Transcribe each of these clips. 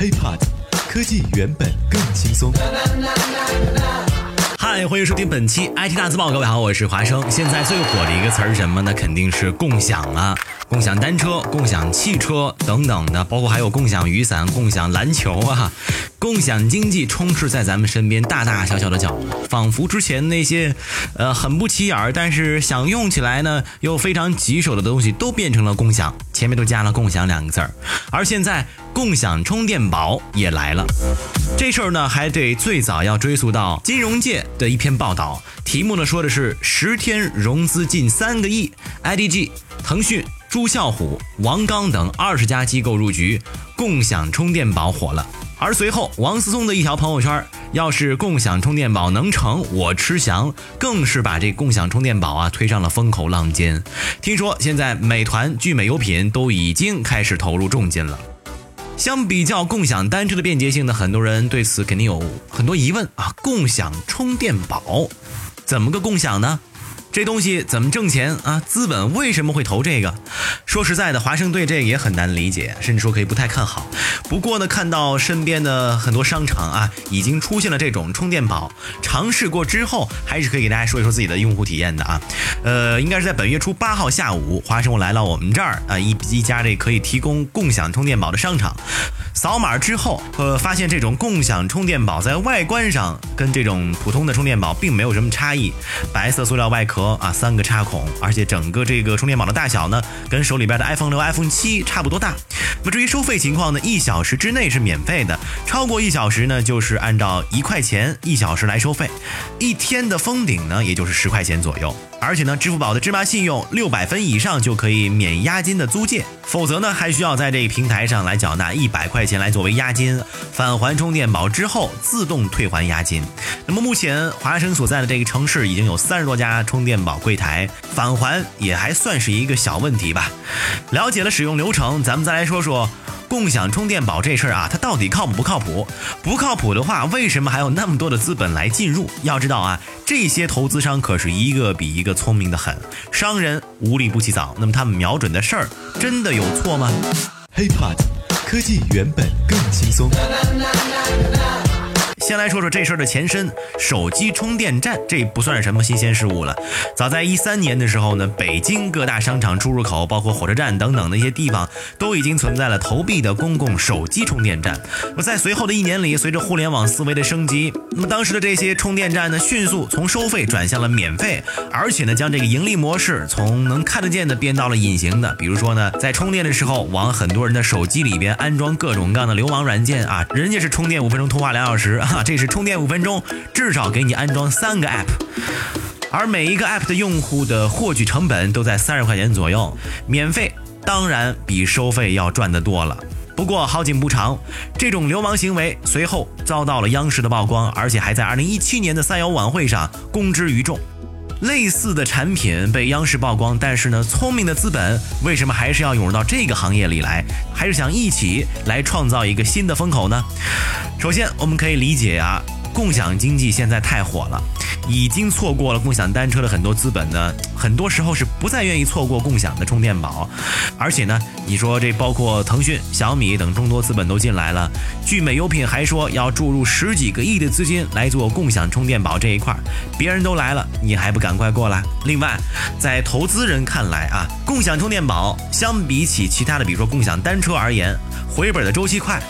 HiPod，科技原本更轻松。嗨，欢迎收听本期 IT 大字报。各位好，我是华生。现在最火的一个词儿是什么呢？肯定是共享啊，共享单车、共享汽车等等的，包括还有共享雨伞、共享篮球啊。共享经济充斥在咱们身边大大小小的角落，仿佛之前那些，呃，很不起眼儿，但是想用起来呢又非常棘手的东西，都变成了共享，前面都加了“共享”两个字儿。而现在，共享充电宝也来了。这事儿呢，还得最早要追溯到金融界的一篇报道，题目呢说的是十天融资近三个亿，IDG、腾讯、朱啸虎、王刚等二十家机构入局，共享充电宝火了。而随后，王思聪的一条朋友圈，要是共享充电宝能成，我吃翔，更是把这共享充电宝啊推上了风口浪尖。听说现在美团、聚美优品都已经开始投入重金了。相比较共享单车的便捷性呢，很多人对此肯定有很多疑问啊。共享充电宝，怎么个共享呢？这东西怎么挣钱啊？资本为什么会投这个？说实在的，华盛对这个也很难理解，甚至说可以不太看好。不过呢，看到身边的很多商场啊，已经出现了这种充电宝，尝试过之后，还是可以给大家说一说自己的用户体验的啊。呃，应该是在本月初八号下午，华生我来到我们这儿啊，一一家这可以提供共享充电宝的商场。扫码之后，呃，发现这种共享充电宝在外观上跟这种普通的充电宝并没有什么差异，白色塑料外壳啊，三个插孔，而且整个这个充电宝的大小呢，跟手里边的 iPhone 六、iPhone 七差不多大。那么至于收费情况呢，一小时之内是免费的，超过一小时呢，就是按照一块钱一小时来收费，一天的封顶呢，也就是十块钱左右。而且呢，支付宝的芝麻信用六百分以上就可以免押金的租借，否则呢，还需要在这个平台上来缴纳一百块钱来作为押金，返还充电宝之后自动退还押金。那么目前华生所在的这个城市已经有三十多家充电宝柜台，返还也还算是一个小问题吧。了解了使用流程，咱们再来说说。共享充电宝这事儿啊，它到底靠谱不靠谱？不靠谱的话，为什么还有那么多的资本来进入？要知道啊，这些投资商可是一个比一个聪明的很，商人无利不起早。那么他们瞄准的事儿，真的有错吗？HiPod，科技原本更轻松。先来说说这事儿的前身，手机充电站，这不算是什么新鲜事物了。早在一三年的时候呢，北京各大商场出入口，包括火车站等等的一些地方，都已经存在了投币的公共手机充电站。那么在随后的一年里，随着互联网思维的升级，那么当时的这些充电站呢，迅速从收费转向了免费，而且呢，将这个盈利模式从能看得见的变到了隐形的。比如说呢，在充电的时候，往很多人的手机里边安装各种各样的流氓软件啊，人家是充电五分钟，通话两小时这是充电五分钟，至少给你安装三个 app，而每一个 app 的用户的获取成本都在三十块钱左右，免费当然比收费要赚得多了。不过好景不长，这种流氓行为随后遭到了央视的曝光，而且还在二零一七年的三幺晚会上公之于众。类似的产品被央视曝光，但是呢，聪明的资本为什么还是要涌入到这个行业里来？还是想一起来创造一个新的风口呢？首先，我们可以理解啊，共享经济现在太火了。已经错过了共享单车的很多资本呢，很多时候是不再愿意错过共享的充电宝，而且呢，你说这包括腾讯、小米等众多资本都进来了，聚美优品还说要注入十几个亿的资金来做共享充电宝这一块，别人都来了，你还不赶快过来？另外，在投资人看来啊，共享充电宝相比起其他的，比如说共享单车而言，回本的周期快，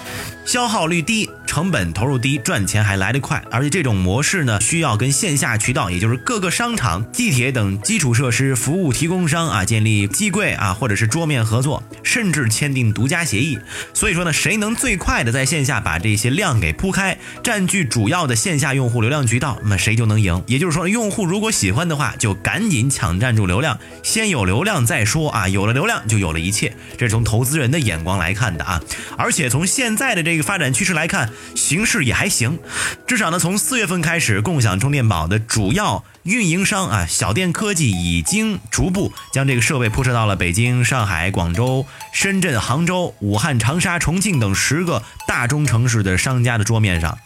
消耗率低。成本投入低，赚钱还来得快，而且这种模式呢，需要跟线下渠道，也就是各个商场、地铁等基础设施服务提供商啊，建立机柜啊，或者是桌面合作，甚至签订独家协议。所以说呢，谁能最快的在线下把这些量给铺开，占据主要的线下用户流量渠道，那谁就能赢。也就是说，用户如果喜欢的话，就赶紧抢占住流量，先有流量再说啊，有了流量就有了一切。这是从投资人的眼光来看的啊，而且从现在的这个发展趋势来看。形势也还行，至少呢，从四月份开始，共享充电宝的主要运营商啊，小电科技已经逐步将这个设备铺设到了北京、上海、广州、深圳、杭州、武汉、长沙、重庆等十个大中城市的商家的桌面上。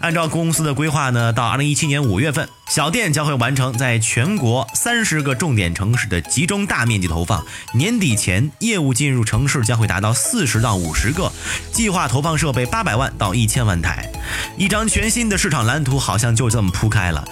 按照公司的规划呢，到二零一七年五月份，小店将会完成在全国三十个重点城市的集中大面积投放。年底前，业务进入城市将会达到四十到五十个，计划投放设备八百万到一千万台。一张全新的市场蓝图好像就这么铺开了。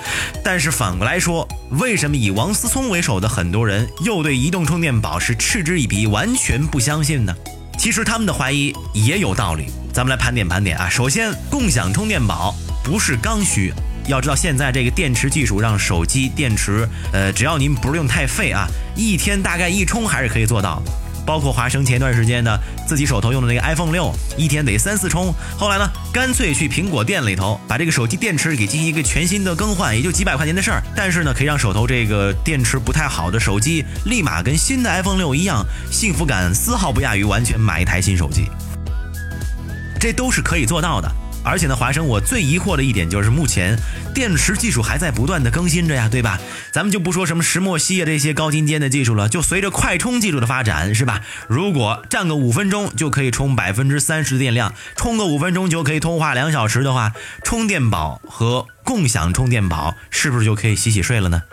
但是反过来说，为什么以王思聪为首的很多人又对移动充电宝是嗤之以鼻，完全不相信呢？其实他们的怀疑也有道理。咱们来盘点盘点啊。首先，共享充电宝不是刚需。要知道，现在这个电池技术让手机电池，呃，只要您不用太费啊，一天大概一充还是可以做到。包括华生前段时间呢，自己手头用的那个 iPhone 六，一天得三四充。后来呢，干脆去苹果店里头把这个手机电池给进行一个全新的更换，也就几百块钱的事儿。但是呢，可以让手头这个电池不太好的手机，立马跟新的 iPhone 六一样，幸福感丝毫不亚于完全买一台新手机。这都是可以做到的。而且呢，华生，我最疑惑的一点就是，目前电池技术还在不断的更新着呀，对吧？咱们就不说什么石墨烯啊这些高精尖的技术了，就随着快充技术的发展，是吧？如果站个五分钟就可以充百分之三十的电量，充个五分钟就可以通话两小时的话，充电宝和共享充电宝是不是就可以洗洗睡了呢？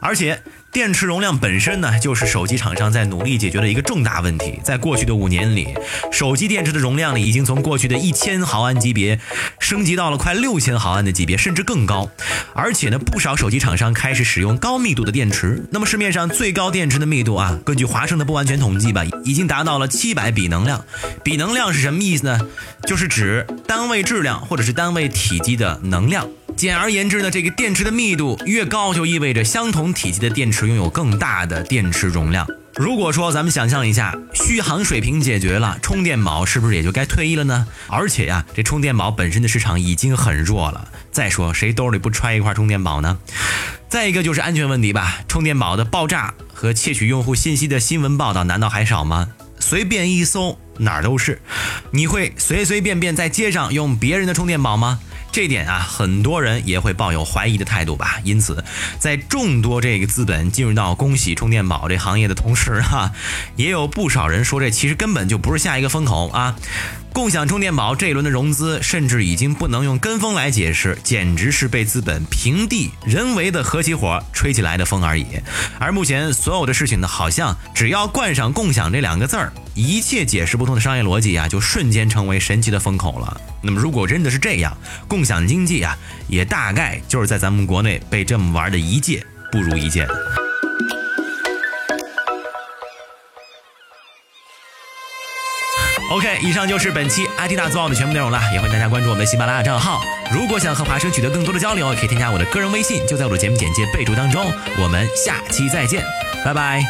而且。电池容量本身呢，就是手机厂商在努力解决的一个重大问题。在过去的五年里，手机电池的容量呢，已经从过去的一千毫安级别升级到了快六千毫安的级别，甚至更高。而且呢，不少手机厂商开始使用高密度的电池。那么市面上最高电池的密度啊，根据华盛的不完全统计吧，已经达到了七百比能量。比能量是什么意思呢？就是指单位质量或者是单位体积的能量。简而言之呢，这个电池的密度越高，就意味着相同体积的电池拥有更大的电池容量。如果说咱们想象一下，续航水平解决了，充电宝是不是也就该退役了呢？而且呀，这充电宝本身的市场已经很弱了。再说，谁兜里不揣一块充电宝呢？再一个就是安全问题吧，充电宝的爆炸和窃取用户信息的新闻报道难道还少吗？随便一搜哪儿都是。你会随随便便在街上用别人的充电宝吗？这点啊，很多人也会抱有怀疑的态度吧。因此，在众多这个资本进入到恭喜充电宝这行业的同时，哈，也有不少人说这其实根本就不是下一个风口啊。共享充电宝这一轮的融资，甚至已经不能用跟风来解释，简直是被资本平地人为的合起伙吹起来的风而已。而目前所有的事情呢，好像只要冠上“共享”这两个字儿，一切解释不通的商业逻辑啊，就瞬间成为神奇的风口了。那么，如果真的是这样，共享经济啊，也大概就是在咱们国内被这么玩的一届不如一届。OK，以上就是本期 IT 大字报的全部内容了，也欢迎大家关注我们的喜马拉雅账号。如果想和华生取得更多的交流，可以添加我的个人微信，就在我的节目简介备注当中。我们下期再见，拜拜。